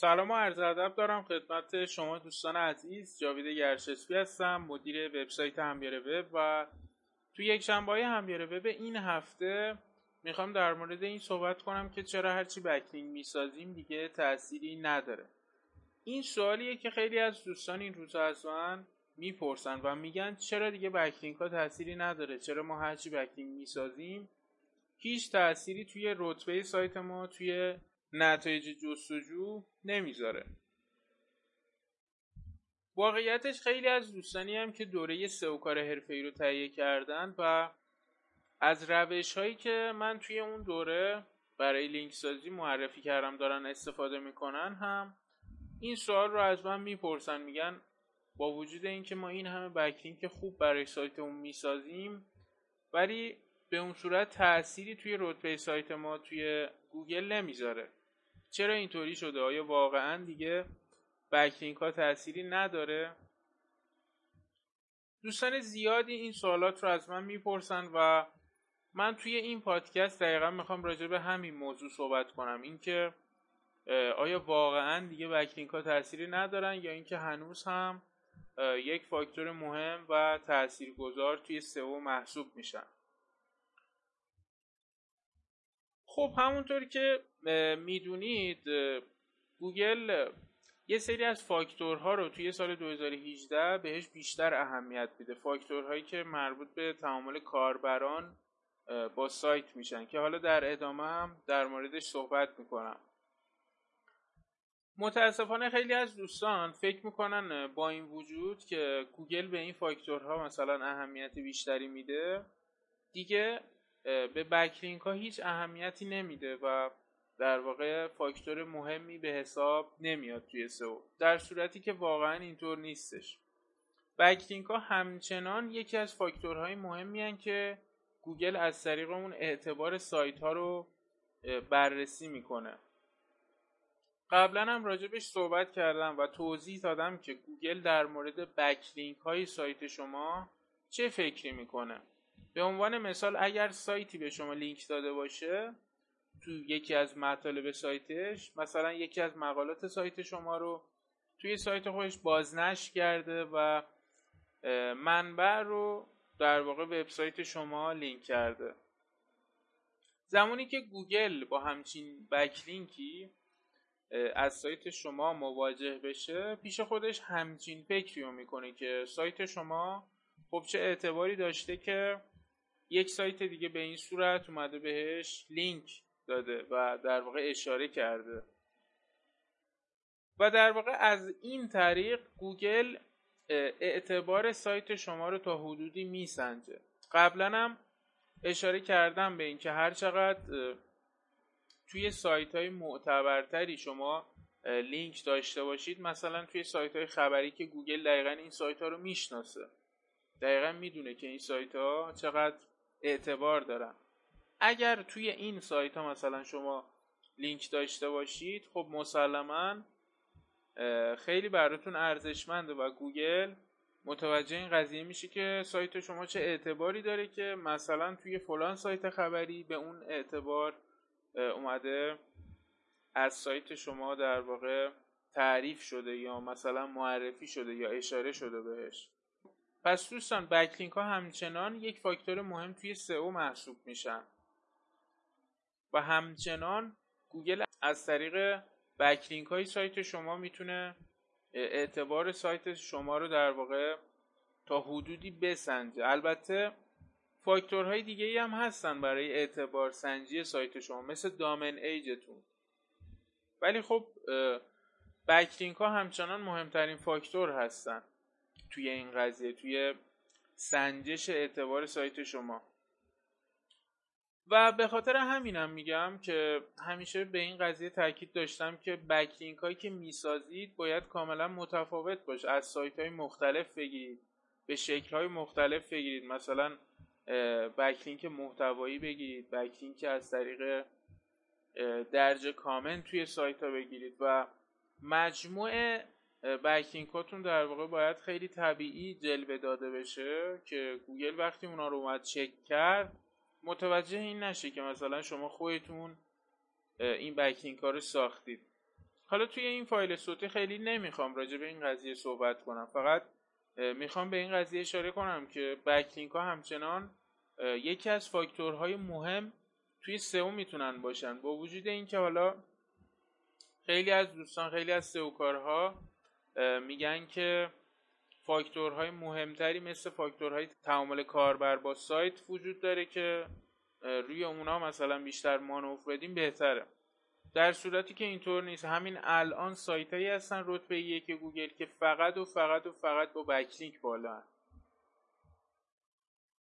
سلام و عرض ادب دارم خدمت شما دوستان عزیز. جاوید گرشسبی هستم مدیر وبسایت همیاره وب و توی یک شنبه همیاره وب این هفته می‌خوام در مورد این صحبت کنم که چرا هرچی بکلینگ می‌سازیم دیگه تأثیری نداره. این سوالیه که خیلی از دوستان این روزها از من می‌پرسن و میگن چرا دیگه بکلینگ ها تأثیری نداره؟ چرا ما هرچی بکلینگ می‌سازیم؟ هیچ تأثیری توی رتبه سایت ما توی نتایج جستجو نمی‌ذاره. واقعیتش خیلی از دوستانی هم که دوره سئو کار ای رو تهیه کردن و از روش هایی که من توی اون دوره برای لینک سازی معرفی کردم دارن استفاده می‌کنن هم این سوال رو از من می‌پرسن میگن با وجود اینکه ما این همه بکلینک خوب برای سایتمون می‌سازیم ولی به اون صورت تأثیری توی رتبه سایت ما توی گوگل نمی‌ذاره. چرا اینطوری شده؟ آیا واقعا دیگه بکلینک ها تأثیری نداره؟ دوستان زیادی این سوالات رو از من می‌پرسن و من توی این پادکست دقیقا می‌خوام راجع به همین موضوع صحبت کنم. اینکه آیا واقعا دیگه بکلینک ها تأثیری ندارن یا اینکه هنوز هم یک فاکتور مهم و تاثیرگذار توی سئو محسوب میشن؟ خب همونطور که می‌دونید گوگل یه سری از فاکتورها رو توی سال 2018 بهش بیشتر اهمیت میده. فاکتورهایی که مربوط به تعامل کاربران با سایت میشن که حالا در ادامه هم در موردش صحبت می‌کنم. متاسفانه خیلی از دوستان فکر می‌کنن با این وجود که گوگل به این فاکتورها مثلا اهمیت بیشتری میده. دیگه به backlink ها هیچ اهمیتی نمیده و در واقع فاکتور مهمی به حساب نمیاد توی SEO. در صورتی که واقعا اینطور نیستش. backlink ها همچنان یکی از فاکتورهای مهمی هستن که گوگل از طریق اون اعتبار سایت ها رو بررسی می‌کنه. قبلا هم راجبش صحبت کردم و توضیح دادم که گوگل در مورد backlink های سایت شما چه فکری می‌کنه. به عنوان مثال اگر سایتی به شما لینک داده باشه تو یکی از مطالب سایتش مثلا یکی از مقالات سایت شما رو توی سایت خودش بازنشر کرده و منبع رو در واقع وبسایت شما لینک کرده. زمانی که گوگل با همچین backlink ی از سایت شما مواجه بشه پیش خودش همچین فکری رو می‌کنه که سایت شما خب چه اعتباری داشته که یک سایت دیگه به این صورت اومده بهش لینک داده و در واقع اشاره کرده. و در واقع از این طریق گوگل اعتبار سایت شما رو تا حدودی میسنجه. قبلا هم اشاره کردم به اینکه هر چقدر توی سایت های معتبرتری شما لینک داشته باشید مثلا توی سایت های خبری که گوگل دقیقا این سایت ها رو می‌شناسه. دقیقا می‌دونه که این سایت ها چقدر اعتبار دارن. اگر توی این سایت ها مثلا شما لینک داشته باشید خب مسلما خیلی براتون ارزشمنده و گوگل متوجه این قضیه میشه که سایت شما چه اعتباری داره که مثلا توی فلان سایت خبری به اون اعتبار اومده از سایت شما در واقع تعریف شده یا مثلا معرفی شده یا اشاره شده بهش. پس دوستان بکلینک ها همچنان یک فاکتور مهم توی سئو محسوب میشن. و همچنان گوگل از طریق بکلینک های سایت شما می‌تونه اعتبار سایت شما رو در واقع تا حدودی بسنجه. البته فاکتورهای دیگه ای هم هستن برای اعتبار سنجی سایت شما مثل دامن ایجتون. ولی خب بکلینک ها همچنان مهمترین فاکتور هستن توی این قضیه توی سنجش اعتبار سایت شما. و به خاطر همینم میگم که همیشه به این قضیه تاکید داشتم که backlink هایی که می‌سازید باید کاملا متفاوت باشه از سایت های مختلف بگیرید به شکل های مختلف بگیرید. مثلا backlink محتوایی بگیرید backlink از طریق درج کامنت توی سایت ها بگیرید و مجموع backlink اتون در واقع باید خیلی طبیعی جلوه داده بشه که گوگل وقتی اونا رو اومد چک کرد متوجه این نشه که مثلا شما خودتون این بکلینک ها رو ساختید. حالا توی این فایل صوتی خیلی نمی‌خوام راجع به این قضیه صحبت کنم. فقط می‌خوام به این قضیه اشاره کنم که بکلینک ها همچنان یکی از فاکتورهای مهم توی سئو می‌تونن باشن. با وجود اینکه حالا خیلی از دوستان خیلی از سئو کارها میگن که فاکتورهای مهمتری مثل فاکتورهای تعامل کاربر با سایت وجود داره که روی اونا مثلا بیشتر مانور بدیم بهتره. در صورتی که اینطور نیست همین الان سایت هایی هستن رتبه یک گوگل که فقط و فقط و فقط با بکلینک بالا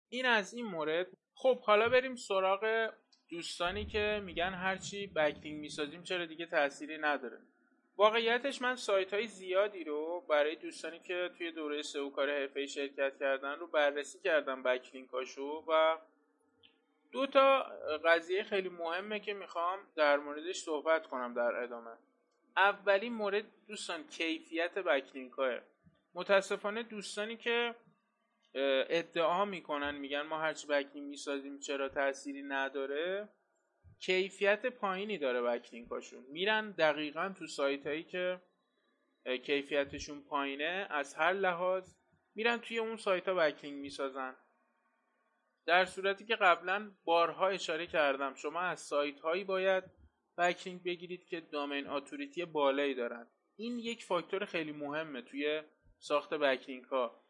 این از این مورد. خب حالا بریم سراغ دوستانی که میگن هرچی بکلینک می‌سازیم چرا دیگه تأثیری نداره. واقعیتش من سایت های زیادی رو برای دوستانی که توی دوره سئو کار حرفه شرکت کردن رو بررسی کردم بکلینک هاشو و دو تا قضیه خیلی مهمه که می‌خوام در موردش صحبت کنم در ادامه. اولین مورد دوستان کیفیت بکلینک های متاسفانه دوستانی که ادعا می‌کنن میگن ما هرچی بکلینک می‌سازیم چرا تأثیری نداره کیفیت پایینی داره بکلینک هاشون میرن دقیقا تو سایت هایی که کیفیتشون پایینه. از هر لحاظ میرن توی اون سایت ها بکلینک می‌سازن. در صورتی که قبلا بارها اشاره کردم شما از سایت هایی باید بکلینک بگیرید که دامین آتوریتی بالایی دارن. این یک فاکتور خیلی مهمه توی ساخت بکلینک ها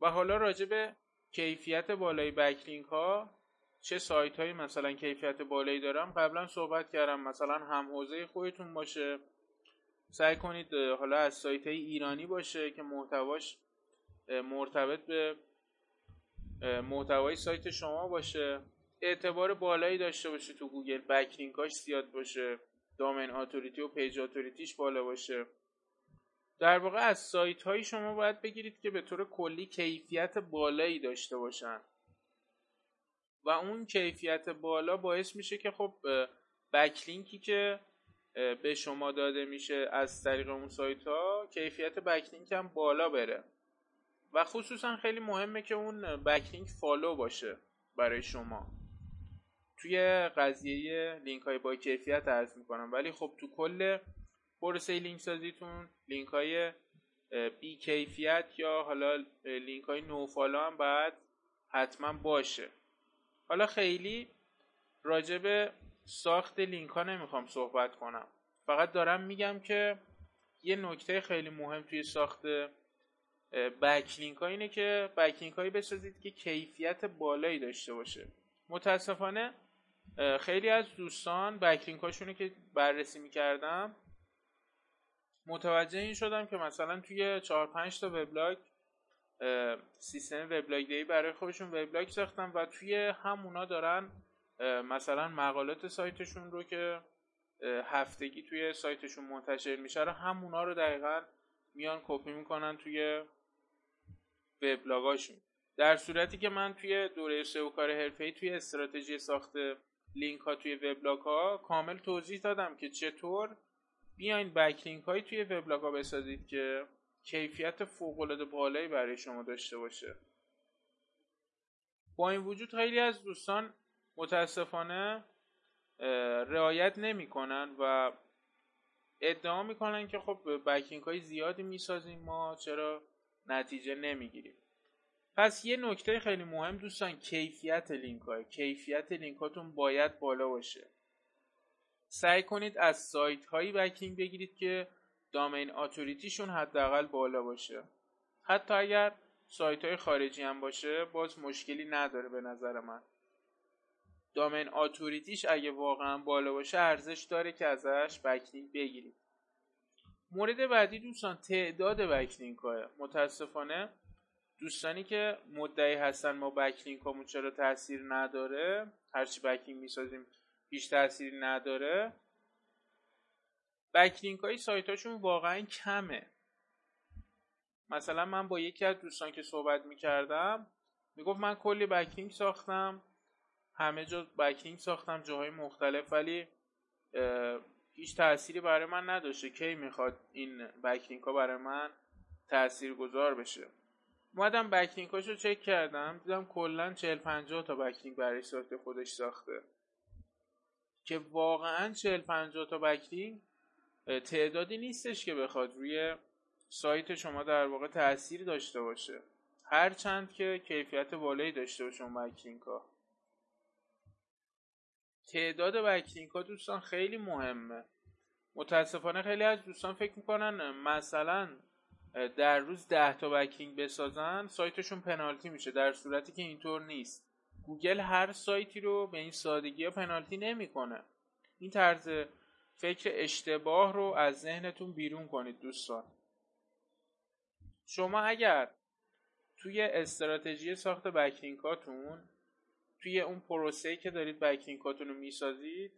و حالا راجع به کیفیت بالای بکلینک ها چه سایت هایی مثلا کیفیت بالایی دارم؟ قبلا صحبت کردم مثلا هم حوزه خودتون باشه. سعی کنید حالا از سایت های ایرانی باشه که محتواش مرتبط به محتوای سایت شما باشه. اعتبار بالایی داشته باشه تو گوگل. backlink اش زیاد باشه. domain authority و page authority یش بالا باشه. در واقع از سایت هایی شما باید بگیرید که به طور کلی کیفیت بالایی داشته باشن. و اون کیفیت بالا باعث میشه که خب backlink ی که به شما داده میشه از طریق اون سایت ها کیفیت backlink هم بالا بره. و خصوصا خیلی مهمه که اون backlink follow باشه برای شما. توی قضیه لینک های با کیفیت عرض می‌کنم. ولی خب تو کل پروسه لینک سازیتون لینک های بی کیفیت یا حالا لینک های no follow هم باید حتما باشه. حالا خیلی راجب ساخت لینک ها نمی‌خوام صحبت کنم. فقط دارم میگم که یه نکته خیلی مهم توی ساخت بکلینک ها اینه که بکلینک هایی بسازید که کیفیت بالایی داشته باشه. متاسفانه خیلی از دوستان بکلینک هاشونو که بررسی می‌کردم متوجه این شدم که مثلا توی 4 5 تا وبلاگ سیستم وبلاگ دی برای خودشون. وبلاگ ساختن و توی همونا دارن مثلا مقالات سایتشون رو که هفتگی توی سایتشون منتشر میشه رو همونا رو دقیقا میان کپی می‌کنن توی وبلاگاشون. در صورتی که من توی دوره سئو کار حرفه‌ای توی استراتژی ساخت لینک ها توی وبلاگ ها کامل توضیح دادم که چطور بیاین بکلینک هایی توی وبلاگ ها بسازید که کیفیت فوق العاده بالایی برای شما داشته باشه. با این وجود خیلی از دوستان متاسفانه رعایت نمی‌کنن و ادعا می‌کنن که خب بکینگ های زیادی می‌سازیم ما چرا نتیجه نمی‌گیریم. پس یه نکته خیلی مهم دوستان کیفیت لینک های کیفیت لینک هاتون باید بالا باشه. سعی کنید از سایت هایی بکینگ بگیرید که دامین اتوریتیشون حداقل بالا باشه. حتی اگر سایت های خارجی هم باشه باز مشکلی نداره به نظر من. دامین اتوریتیش اگه واقعا بالا باشه ارزش داره که ازش بکلینک بگیرید مورد بعدی دوستان تعداد بکلینک های متاسفانه دوستانی که مدعی هستن ما بکلینک همون چرا تاثیر نداره هرچی بکلینک می‌سازیم هیچ تاثیری نداره. بکلینک های سایت هاشون واقعا کمه. مثلا من با یکی از دوستان که صحبت می‌کردم می‌گفت من کلی بکلینک ساختم همه جا بکلینک ساختم جاهای مختلف ولی هیچ تأثیری برای من نداشته کی می‌خواد این بکلینک ها برای من تأثیر گذار بشه. اومدم بکلینک رو چک کردم دیدم کلا 40 50 تا بکلینک برای سایت خودش ساخته. که واقعا 40 50 تا بکلینک تعدادی نیستش که بخواد روی سایت شما در واقع تاثیر داشته باشه. هرچند که کیفیت بالایی داشته باشه اون بکلینک ها. تعداد بکلینک ها دوستان خیلی مهمه. متاسفانه خیلی از دوستان فکر می‌کنن مثلا در روز 10 تا بکلینک بسازن سایتشون پنالتی میشه در صورتی که اینطور نیست. گوگل هر سایتی رو به این سادگی ها پنالتی نمی‌کنه. این طرز فکر اشتباه رو از ذهنتون بیرون کنید دوستان. شما اگر توی استراتژی ساخت بکلینکاتون توی اون پروسه‌ای که دارید بکلینکاتون رو می‌سازید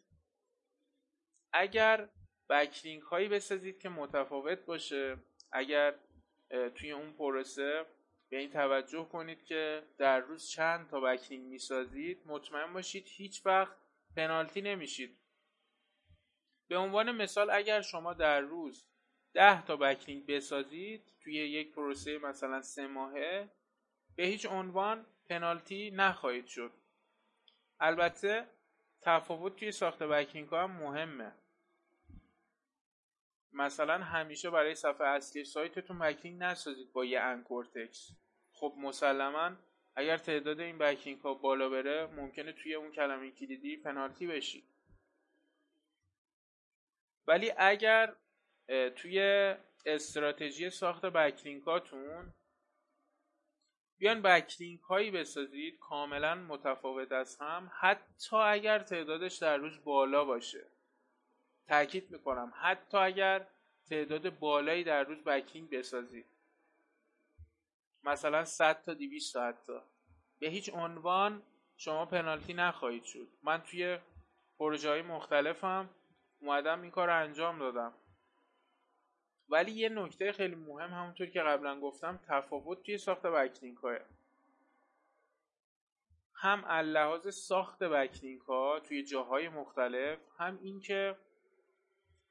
اگر بکلینک هایی بسازید که متفاوت باشه اگر توی اون پروسه به این توجه کنید که در روز چند تا بکلینک می‌سازید مطمئن باشید هیچ وقت پنالتی نمیشید. به عنوان مثال اگر شما در روز 10 تا بکلینک بسازید توی یک پروسه مثلا سه ماهه به هیچ عنوان پنالتی نخواهید شد. البته تفاوت توی ساخت بکلینک ها هم مهمه. مثلا همیشه برای صفحه اصلی سایتتون بکلینک نسازید با یه انکور تکس خب مسلما اگر تعداد این بکلینک ها بالا بره ممکنه توی اون کلمه کلیدی پنالتی بشید. ولی اگر توی استراتژی ساخت بکلینکاتون بیان بکلینک هایی بسازید کاملا متفاوت از هم حتی اگر تعدادش در روز بالا باشه. تاکید می‌کنم حتی اگر تعداد بالایی در روز بکلینک بسازید. مثلا 100 تا 200 تا حتی. به هیچ عنوان شما پنالتی نخواهید شد. من توی پروژه های مختلفم اومدم این کار رو انجام دادم. ولی یه نکته خیلی مهم همونطور که قبلا گفتم تفاوت توی ساخت بکلینک های هم اللحاظ ساخت بکلینک ها توی جاهای مختلف هم اینکه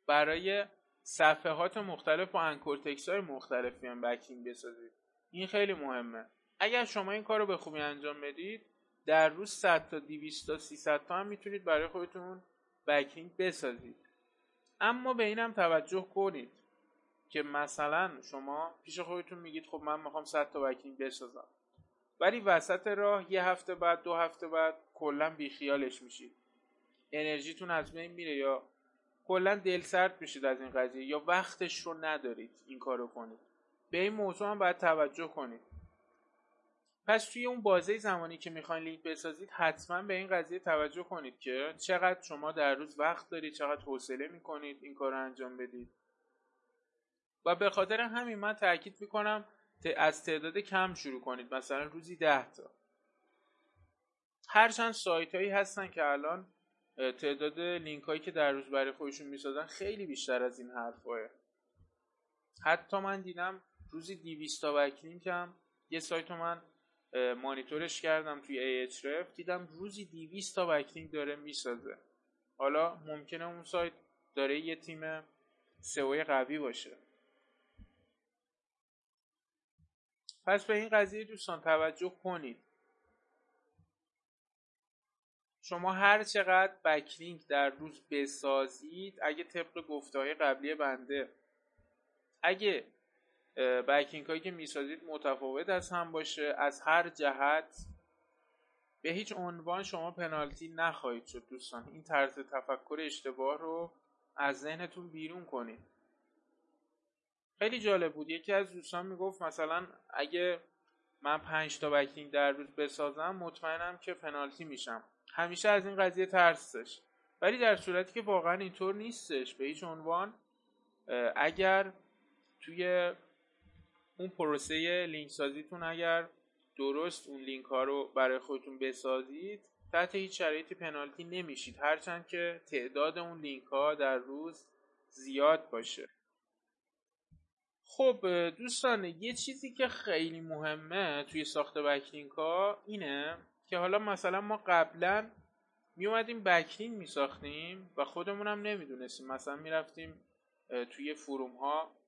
برای صفحات مختلف و انکور تکس های مختلفی هم بکلینک بسازید. این خیلی مهمه. اگر شما این کار رو به خوبی انجام بدید در روز 100 تا 200 تا 300 تا هم می‌تونید برای خودتون بکلینک بسازید. اما به اینم توجه کنید که مثلا شما پیش خودتون میگید خب من می‌خوام 100 تا بکلینک بسازم. ولی وسط راه یه هفته بعد دو هفته بعد کلا بیخیالش میشید. انرژیتون از بین میره یا کلا دل سرد میشید از این قضیه یا وقتش رو ندارید این کارو کنید. به این موضوع هم باید توجه کنید. پس توی اون بازه زمانی که می‌خواین لینک بسازید حتما به این قضیه توجه کنید که چقدر شما در روز وقت دارید چقدر حوصله می‌کنید این کار رو انجام بدید. و به خاطر همین من تاکید می‌کنم از تعداد کم شروع کنید مثلا روزی ده تا. هرچند سایت هایی هستن که الان تعداد لینک هایی که در روز برای خودشون می‌سازن خیلی بیشتر از این حرفاه حتی من دیدم روزی 200 تا بکلینک هم یه سایت من مانیتورش کردم توی Ahref دیدم روزی 200 تا بکلینک داره می‌سازه. حالا ممکنه اون سایت داره یه تیم سئو قوی باشه. پس به این قضیه دوستان توجه کنید. شما هر چقدر بکلینک در روز بسازید اگه طبق گفته های قبلی بنده اگه بکینگ هایی که می‌سازید متفاوت از هم باشه از هر جهت. به هیچ عنوان شما پنالتی نخواهید شد دوستان. این طرز تفکر اشتباه رو از ذهنتون بیرون کنید. خیلی جالب بود. یکی از دوستان می‌گفت مثلا اگه من پنج تا بکینگ در روز بسازم مطمئنم که پنالتی میشم. همیشه از این قضیه ترسش ولی در صورتی که واقعا اینطور نیستش. به هیچ عنوان اگر توی اون پروسه لینک سازیتون اگر درست اون لینک ها رو برای خودتون بسازید تحت هیچ شرایطی پنالتی نمیشید. هرچند که تعداد اون لینک ها در روز زیاد باشه. خب دوستان یه چیزی که خیلی مهمه توی ساخت بکلینک ها اینه که حالا مثلا ما قبلا می اومدیم بکلینک می ساختیم و خودمون هم نمی‌دونستیم. مثلا می‌رفتیم توی فروم ها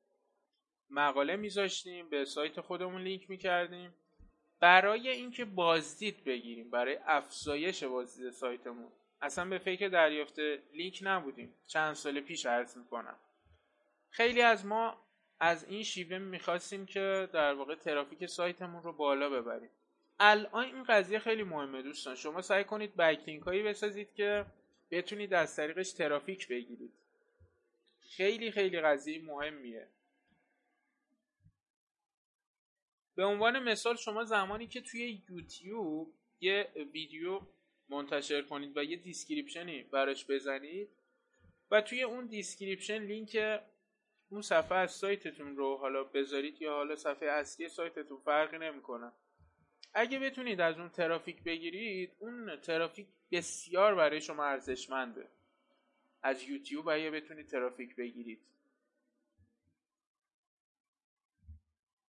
مقاله میذاشتیم به سایت خودمون لینک می‌کردیم. برای اینکه بازدید بگیریم برای افزایش بازدید سایتمون اصلا به فکر دریافت لینک نبودیم. چند سال پیش عرض می‌کنم. خیلی از ما از این شیوه می‌خواستیم که در واقع ترافیک سایتمون رو بالا ببریم. الان این قضیه خیلی مهمه دوستان. شما سعی کنید بکلینک هایی بسازید که بتونید از طریقش ترافیک بگیرید. خیلی خیلی قضیه مهمیه. به عنوان مثال شما زمانی که توی یوتیوب یه ویدیو منتشر کنید و یه description ی براش بزنید و توی اون description لینک اون صفحه از سایتتون رو حالا بذارید یا حالا صفحه اصلی سایتتون فرقی نمی‌کنه. اگه بتونید از اون ترافیک بگیرید اون ترافیک بسیار برای شما ارزشمنده. از یوتیوب اگه بتونید ترافیک بگیرید.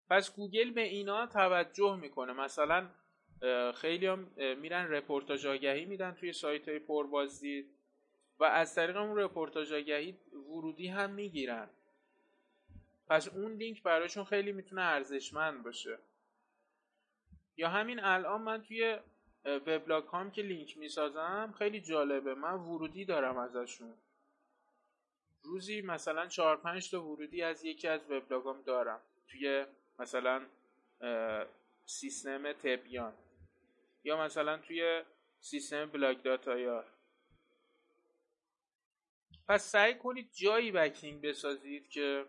پس گوگل به اینا توجه می‌کنه. مثلا خیلی هم میرن رپورتاج آگهی میدن توی سایت های پربازدید و از طریق اون رپورتاج آگهی ورودی هم می‌گیرن. پس اون لینک براشون خیلی می‌تونه ارزشمند باشه. یا همین الان من توی وبلاگ هام که لینک می‌سازم خیلی جالبه. من ورودی دارم ازشون. روزی مثلا 4 5 تا ورودی از یکی از وبلاگام دارم. توی مثلا سیستم تبیان. یا مثلا توی سیستم بلاک داتایار پس سعی کنید جایی بکینگ بسازید که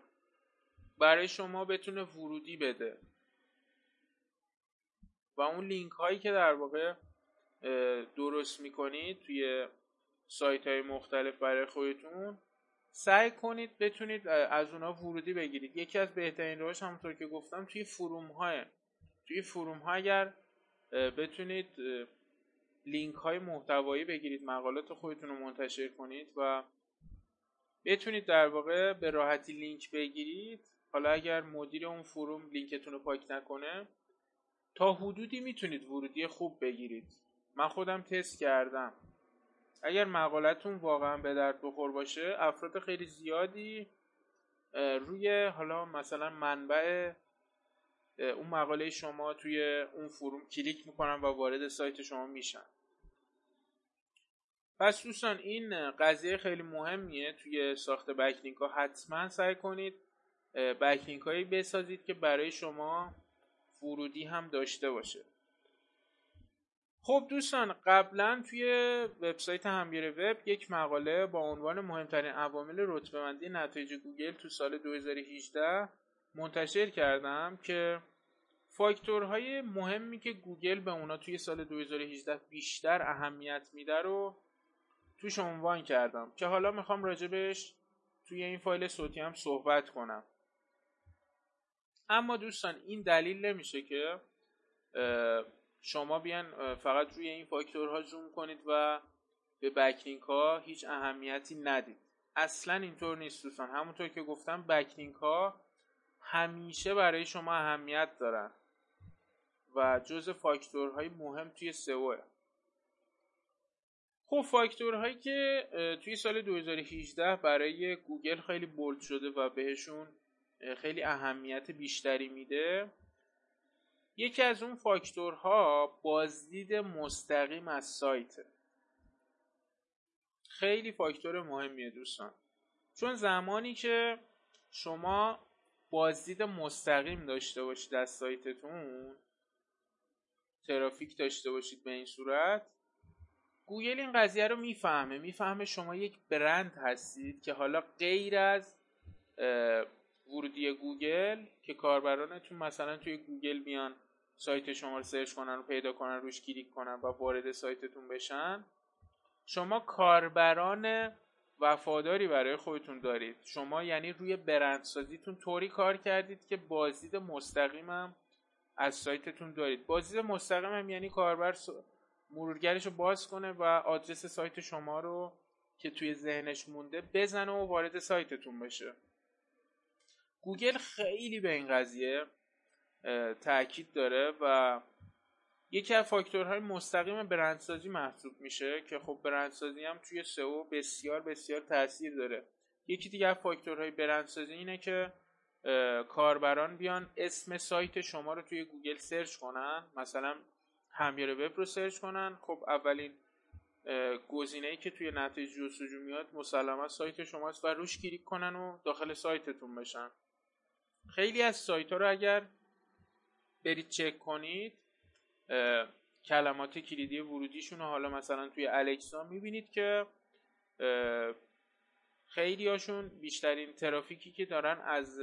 برای شما بتونه ورودی بده. و اون لینک هایی که در واقع درست می‌کنید توی سایت های مختلف برای خودتون سعی کنید بتونید از اونها ورودی بگیرید. یکی از بهترین راهش همونطور که گفتم توی فروم های توی فروم ها اگر بتونید لینک های محتوایی بگیرید مقالات خودتون رو منتشر کنید و بتونید در واقع به راحتی لینک بگیرید. حالا اگر مدیر اون فروم لینکتون رو پاک نکنه تا حدودی می‌تونید ورودی خوب بگیرید. من خودم تست کردم. اگر مقالتون واقعا به درد بخور باشه افراد خیلی زیادی روی حالا مثلا منبع اون مقاله شما توی اون فروم کلیک می‌کنن و وارد سایت شما میشن. پس دوستان این قضیه خیلی مهمیه. توی ساخت بکلینک ها حتما سعی کنید backlink هایی بسازید که برای شما ورودی هم داشته باشه. خب دوستان قبلا توی وبسایت همیار وب یک مقاله با عنوان مهمترین عوامل رتبه‌بندی نتایج گوگل تو سال 2018 منتشر کردم که فاکتورهای مهمی که گوگل به اونا توی سال 2018 بیشتر اهمیت میده رو توش عنوان کردم که حالا می‌خوام راجبش توی این فایل صوتی هم صحبت کنم. اما دوستان این دلیل نمیشه که شما بیان فقط روی این فاکتورها زوم کنید و به بکلینک ها هیچ اهمیتی ندید. اصلا اینطور نیست دوستان. همونطور که گفتم بکلینک ها همیشه برای شما اهمیت دارن و جز فاکتورهای مهم توی سئو. خب فاکتورهایی که توی سال 2018 برای گوگل خیلی بولد شده و بهشون خیلی اهمیت بیشتری میده یکی از اون فاکتورها بازدید مستقیم از سایت. خیلی فاکتور مهمیه دوستان. چون زمانی که شما بازدید مستقیم داشته باشید از سایتتون ترافیک داشته باشید به این صورت گوگل این قضیه رو می‌فهمه. می‌فهمه شما یک برند هستید که حالا غیر از ورودی گوگل که کاربرانتون مثلا توی گوگل بیان سایت شما رو search کنن و پیدا کنن روش کلیک کنن و وارد سایتتون بشن. شما کاربران وفاداری برای خودتون دارید. شما یعنی روی برندسازیتون طوری کار کردید که بازدید مستقیمم از سایتتون دارید. بازدید مستقیم هم یعنی کاربر مرورگرش رو باز کنه و آدرس سایت شما رو که توی ذهنش مونده بزنه و وارد سایتتون بشه. گوگل خیلی به این قضیه تاکید داره و یکی از فاکتورهای مستقیم برندسازی محسوب میشه که خب برندسازی هم توی سئو بسیار بسیار تاثیر داره. یکی دیگه از فاکتورهای برندسازی اینه که کاربران بیان اسم سایت شما رو توی گوگل search کنن. مثلا همیار وب رو search کنن. خب اولین گزینه ای که توی نتایج جستجو میاد مسلما سایت شماست و روش کلیک کنن و داخل سایتتون بشن. خیلی از سایت ها رو اگر برید چک کنید کلمات کلیدی ورودیشون رو حالا مثلا توی الکسا می‌بینید که خیلی هاشون بیشترین ترافیکی که دارن از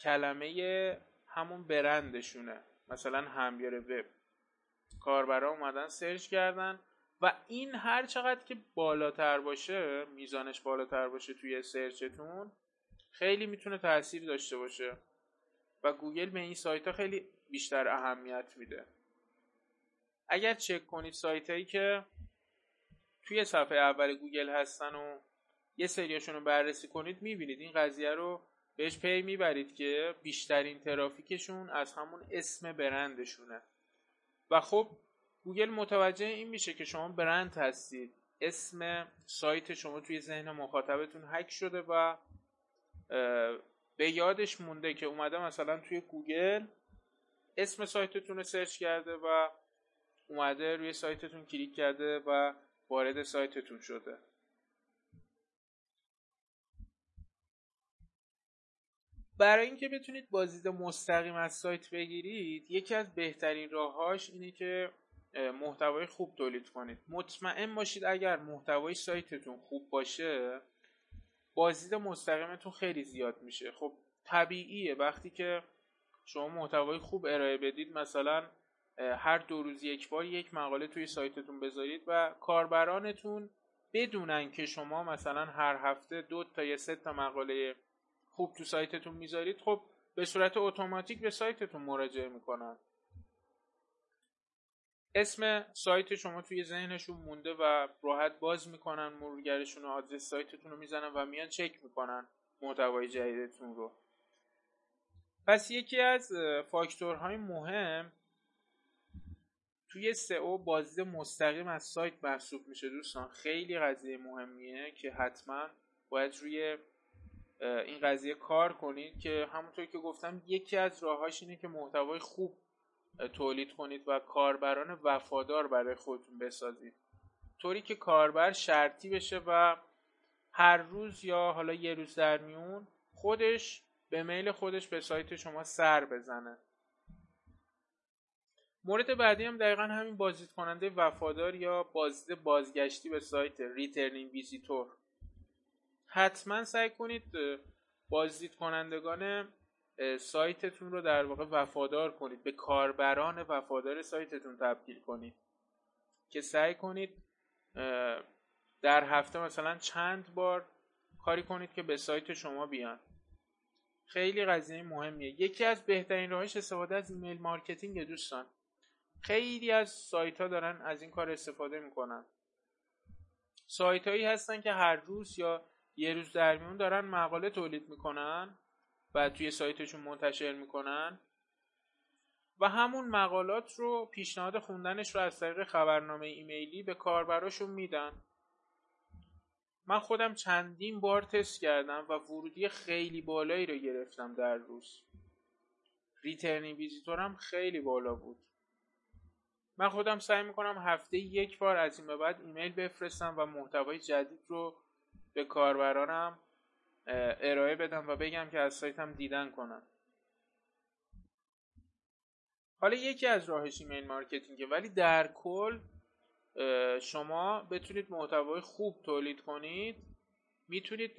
کلمه همون برندشونه. مثلا همیار وب. کاربرا اومدن search کردن و این هر چقدر که بالاتر باشه میزانش بالاتر باشه توی search تون خیلی می‌تونه تاثیر داشته باشه. و گوگل به این سایت ها خیلی بیشتر اهمیت میده. اگر چک کنید سایت هایی که توی صفحه اول گوگل هستن و یه سریاشون رو بررسی کنید می‌بینید این قضیه رو بهش پی می‌برید که بیشترین ترافیکشون از همون اسم برندشونه. و خب گوگل متوجه این میشه که شما برند هستید. اسم سایت شما توی ذهن مخاطبتون هک شده و به یادش مونده که اومده مثلا توی گوگل اسم سایتتون رو search کرده و اومده روی سایتتون کلیک کرده و وارد سایتتون شده. برای اینکه بتونید بازدید مستقیم از سایت بگیرید یکی از بهترین راههاش اینه که محتوای خوب تولید کنید. مطمئن باشید اگر محتوای سایتتون خوب باشه بازدید مستقیمتون خیلی زیاد میشه. خب طبیعیه. وقتی که شما محتوای خوب ارائه بدید مثلا هر دو روز یک بار یک مقاله توی سایتتون بذارید و کاربرانتون بدونن که شما مثلا هر هفته دو تا یا سه تا مقاله خوب تو سایتتون می‌ذارید خب به صورت اتوماتیک به سایتتون مراجعه می‌کنن. اسم سایت شما توی ذهنشون مونده و راحت باز می‌کنن مرورگرشون و آدرس سایتتون رو می‌زنن و میان چک می‌کنن محتوای جدیدتون رو. پس یکی از فاکتورهای مهم توی سئو بازدید مستقیم از سایت محسوب میشه. دوستان خیلی قضیه مهمیه که حتما باید روی این قضیه کار کنید که همونطور که گفتم یکی از راههاش اینه که محتوای خوب تولید کنید و کاربران وفادار برای خودتون بسازید. طوری که کاربر شرطی بشه و هر روز یا حالا یه روز در میون خودش به میل خودش به سایت شما سر بزنه. مورد بعدی هم دقیقا همین بازدید کننده وفادار یا بازدید بازگشتی به سایت returning visitor حتما سعی کنید بازدید کنندگان سایتتون رو در واقع وفادار کنید. به کاربران وفادار سایتتون تبدیل کنید. که سعی کنید در هفته مثلا چند بار کاری کنید که به سایت شما بیان. خیلی قضیه مهمیه. یکی از بهترین راهش استفاده از email marketing دوستان. خیلی از سایت ها دارن از این کار استفاده می‌کنن. سایت هایی هستن که هر روز یا یه روز در میون دارن مقاله تولید می‌کنن و توی سایتشون منتشر می‌کنن و همون مقالات رو پیشنهاد خوندنش رو از طریق خبرنامه ایمیلی به کاربراشون میدن. من خودم چندین بار تست کردم و ورودی خیلی بالایی رو گرفتم در روز. returning visitor م خیلی بالا بود. من خودم سعی می‌کنم هفته یک بار از این به بعد ایمیل بفرستم و محتوای جدید رو به کاربرانم ارائه بدم و بگم که از سایتم دیدن کنن حالا یکی از راهش ایمیل مارکتینگه ولی در کل شما بتونید محتوای خوب تولید کنید می‌تونید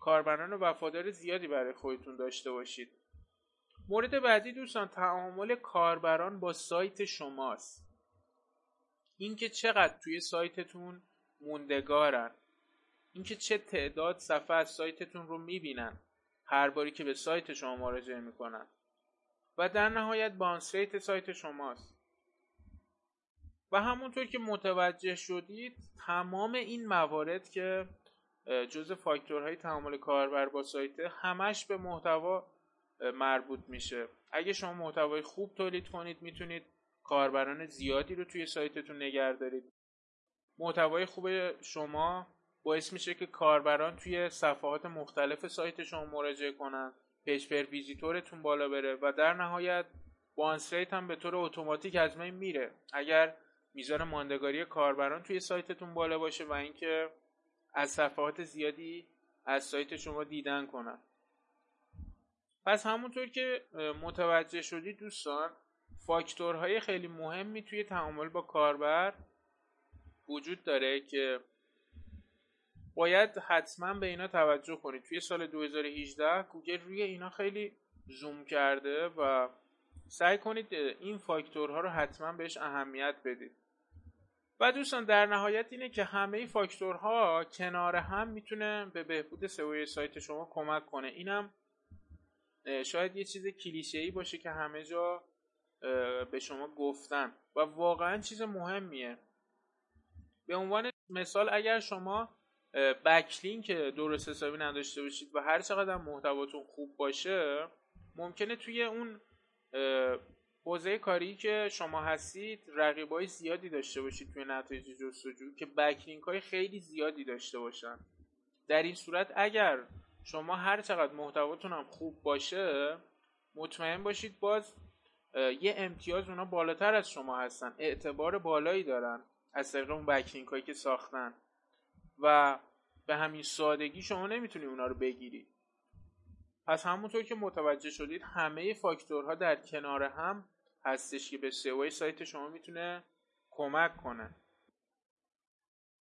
کاربران وفادار زیادی برای خودتون داشته باشید. مورد بعدی دوستان تعامل کاربران با سایت شماست. اینکه چقدر توی سایتتون موندگارن. اینکه چه تعداد صفحه از سایتتون رو می‌بینن. هر باری که به سایت شما مراجعه می‌کنن. و در نهایت بانس ریت سایت شماست. و همونطور که متوجه شدید تمام این موارد که جز فاکتورهای تعامل کاربر با سایت همش به محتوا مربوط میشه. اگه شما محتوای خوب تولید کنید می‌تونید کاربران زیادی رو توی سایتتون نگه دارید. محتوای خوب شما باعث میشه که کاربران توی صفحات مختلف سایت شما مراجعه کنن page per visitor تون بالا بره و در نهایت bounce rate هم به طور اتوماتیک از بین میره. اگر میزان ماندگاری کاربران توی سایتتون بالا باشه و اینکه از صفحات زیادی از سایت شما دیدن کنن. پس همونطور که متوجه شدید دوستان فاکتورهای خیلی مهمی توی تعامل با کاربر وجود داره که باید حتما به اینا توجه کنید. توی سال 2018 گوگل روی اینا خیلی زوم کرده و سعی کنید این فاکتورها رو حتما بهش اهمیت بدید. و دوستان در نهایت اینه که همه فاکتورها کنار هم می‌تونه به بهبود سئو سایت شما کمک کنه. اینم شاید یه چیز کلیشه ای باشه که همه جا به شما گفتن. و واقعا چیز مهمیه. به عنوان مثال اگر شما بکلینک درست حسابی نداشته باشید و هر چقدر محتواتون خوب باشه ممکنه توی اون حوزه کاری که شما هستید رقیبای زیادی داشته باشید توی نتایج جستجو که بکلینک های خیلی زیادی داشته باشن. در این صورت اگر شما هر چقدر محتواتون هم خوب باشه مطمئن باشید باز یه امتیاز اونا بالاتر از شما هستن. اعتبار بالایی دارن از طریق اون بکلینک هایی که ساختن. و به همین سادگی شما نمی‌تونید اونا رو بگیرید پس همونطور که متوجه شدید همه فاکتورها در کنار هم هستش که به سئو سایت شما می‌تونه کمک کنه.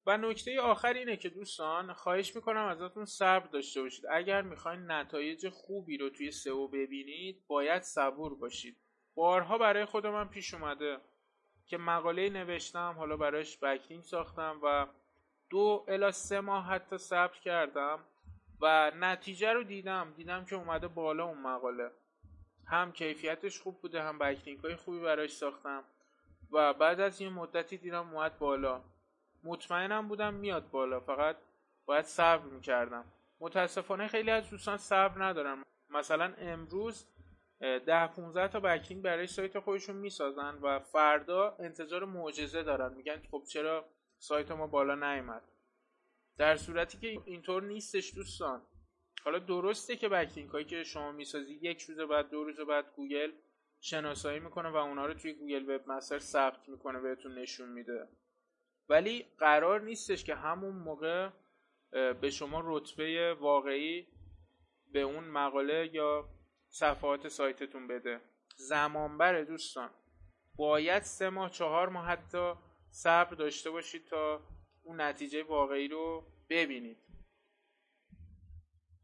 و نکته آخر اینه که دوستان خواهش می‌کنم ازتون صبر داشته باشید. اگر می‌خواین نتایج خوبی رو توی سئو ببینید باید صبور باشید. بارها برای خود من پیش اومده که مقاله نوشتم حالا برایش بکلینک ساختم و دو الا سه ماه حتی صبر کردم. و نتیجه رو دیدم. دیدم که اومده بالا اون مقاله. هم کیفیتش خوب بوده هم بکلینک های خوبی براش ساختم. و بعد از یه مدتی دیدم اومد بالا. مطمئنم بودم میاد بالا. فقط باید صبر می‌کردم. متاسفانه خیلی از دوستان صبر ندارن. مثلا امروز ده 15 تا backlink برای سایت خودشون می‌سازن و فردا انتظار معجزه دارن. میگن خب چرا سایت ما بالا نیامد در صورتی که اینطور نیستش دوستان. حالا درسته که backlink هایی که شما می‌سازی یک روز بعد دو روز بعد گوگل شناسایی می‌کنه و اونا رو توی Google Webmaster ثبت می‌کنه بهتون نشون میده. ولی قرار نیستش که همون موقع به شما رتبه واقعی به اون مقاله یا صفحات سایتتون بده. زمان بره دوستان باید سه ماه چهار ماه حتی صبر داشته باشید تا اون نتیجه واقعی رو ببینید.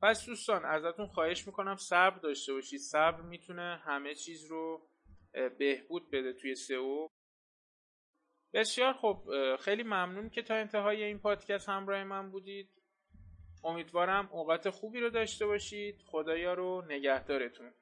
پس دوستان ازتون خواهش می‌کنم صبر داشته باشید. صبر می‌تونه همه چیز رو بهبود بده توی سئو. بسیار خب خیلی ممنون که تا انتهای این پادکست همراه من بودید. امیدوارم اوقات خوبی رو داشته باشید. خدایا رو نگهدارتون.